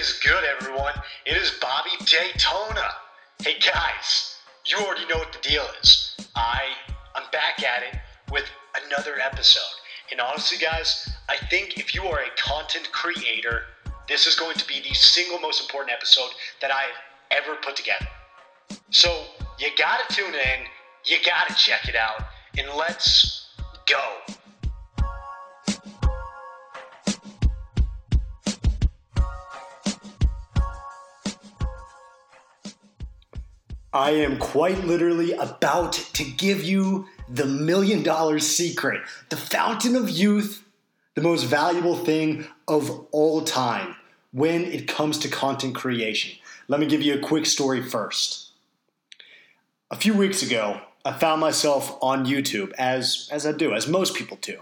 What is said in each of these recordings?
is good, everyone? It is Bobby Daytona. Hey guys, you already know what the deal is. I I'm back at it with another episode. And honestly, guys, I think if you are a content creator, this is going to be the single most important episode that I have ever put together. So you gotta tune in, you gotta check it out, and let's go. I am quite literally about to give you the million dollar secret, the fountain of youth, the most valuable thing of all time when it comes to content creation. Let me give you a quick story first. A few weeks ago, I found myself on YouTube, as, as I do, as most people do,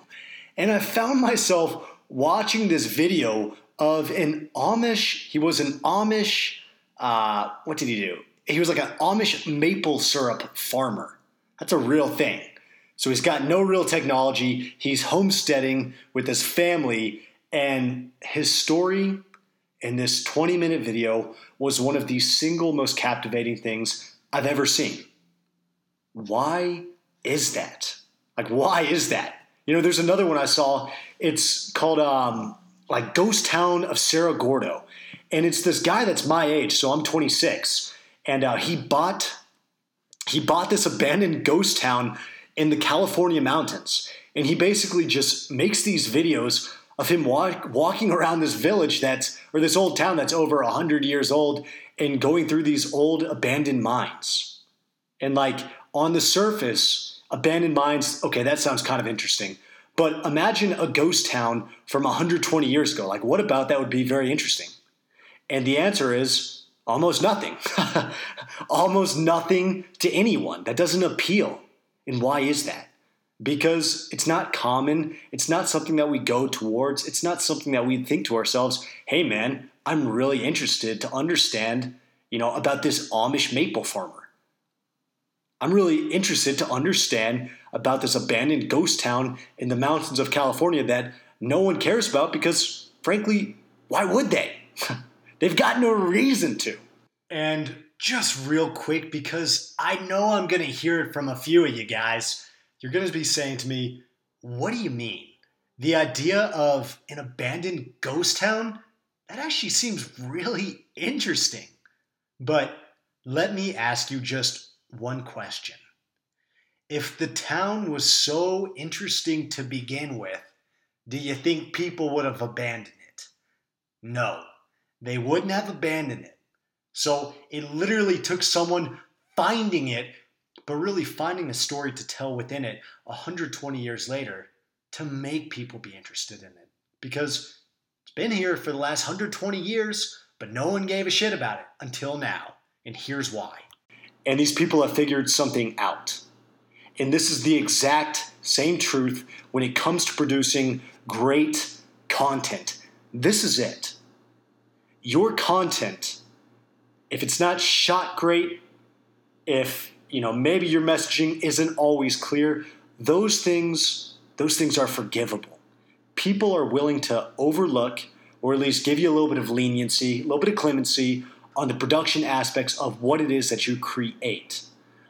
and I found myself watching this video of an Amish, he was an Amish, uh, what did he do? He was like an Amish maple syrup farmer. That's a real thing. So he's got no real technology. He's homesteading with his family, and his story in this 20 minute video was one of the single most captivating things I've ever seen. Why is that? Like, why is that? You know, there's another one I saw. It's called um, like Ghost Town of Cerro Gordo. And it's this guy that's my age, so I'm 26 and uh, he bought he bought this abandoned ghost town in the California mountains, and he basically just makes these videos of him walk, walking around this village that's or this old town that's over hundred years old and going through these old abandoned mines, and like on the surface, abandoned mines. Okay, that sounds kind of interesting. But imagine a ghost town from 120 years ago. Like, what about that would be very interesting? And the answer is Almost nothing. Almost nothing to anyone. That doesn't appeal. And why is that? Because it's not common. It's not something that we go towards. It's not something that we think to ourselves, hey man, I'm really interested to understand, you know, about this Amish maple farmer. I'm really interested to understand about this abandoned ghost town in the mountains of California that no one cares about because, frankly, why would they? They've got no reason to. And just real quick, because I know I'm going to hear it from a few of you guys, you're going to be saying to me, What do you mean? The idea of an abandoned ghost town? That actually seems really interesting. But let me ask you just one question. If the town was so interesting to begin with, do you think people would have abandoned it? No they wouldn't have abandoned it. So it literally took someone finding it, but really finding a story to tell within it 120 years later to make people be interested in it. Because it's been here for the last 120 years, but no one gave a shit about it until now. And here's why. And these people have figured something out. And this is the exact same truth when it comes to producing great content. This is it your content, if it's not shot great, if you know maybe your messaging isn't always clear, those things those things are forgivable. People are willing to overlook or at least give you a little bit of leniency, a little bit of clemency on the production aspects of what it is that you create.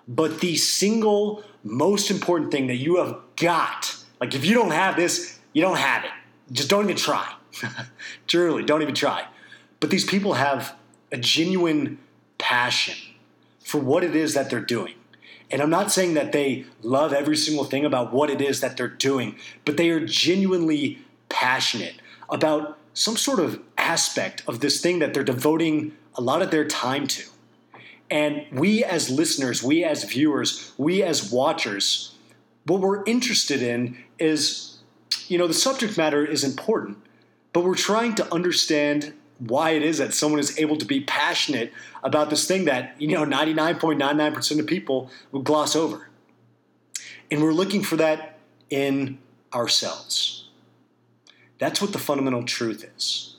But the single most important thing that you have got, like if you don't have this, you don't have it. Just don't even try. Truly, don't even try. But these people have a genuine passion for what it is that they're doing. And I'm not saying that they love every single thing about what it is that they're doing, but they are genuinely passionate about some sort of aspect of this thing that they're devoting a lot of their time to. And we as listeners, we as viewers, we as watchers, what we're interested in is, you know, the subject matter is important, but we're trying to understand why it is that someone is able to be passionate about this thing that you know 99.99% of people would gloss over. And we're looking for that in ourselves. That's what the fundamental truth is.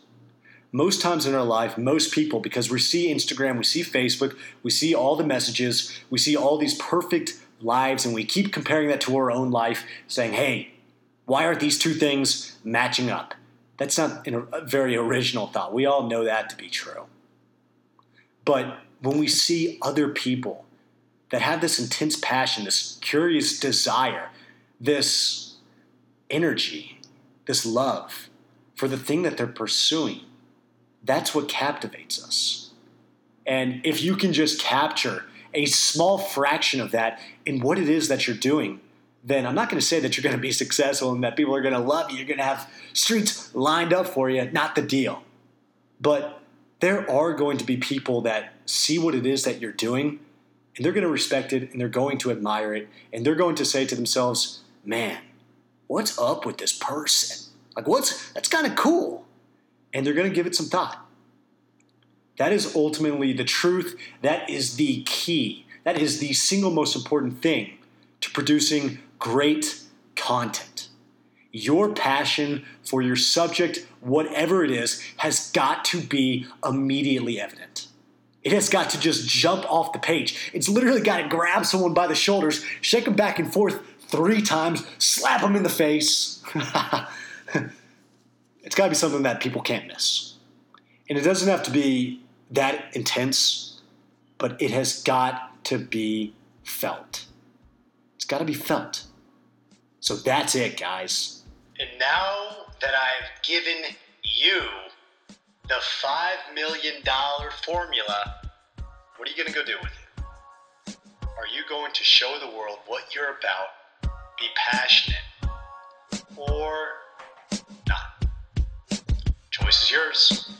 Most times in our life most people because we see instagram we see facebook we see all the messages we see all these perfect lives and we keep comparing that to our own life saying hey why aren't these two things matching up That's not a very original thought. We all know that to be true. But when we see other people that have this intense passion, this curious desire, this energy, this love for the thing that they're pursuing, that's what captivates us. And if you can just capture a small fraction of that in what it is that you're doing, then I'm not going to say that you're going to be successful and that people are going to love you. You're going to have streets lined up for you. Not the deal. But there are going to be people that see what it is that you're doing and they're going to respect it and they're going to admire it and they're going to say to themselves, man, what's up with this person? Like, what's that's kind of cool. And they're going to give it some thought. That is ultimately the truth. That is the key. That is the single most important thing to producing great content. Your passion for your subject, whatever it is, has got to be immediately evident. It has got to just jump off the page. It's literally got to grab someone by the shoulders, shake them back and forth three times, slap them in the face. it's got to be something that people can't miss. And it doesn't have to be that intense, but it has got to be felt. It's got to be felt. So that's it, guys. And now that I've given you the $5 million formula, what are you going to go do with it? Are you going to show the world what you're about, be passionate, or not? Choice is yours.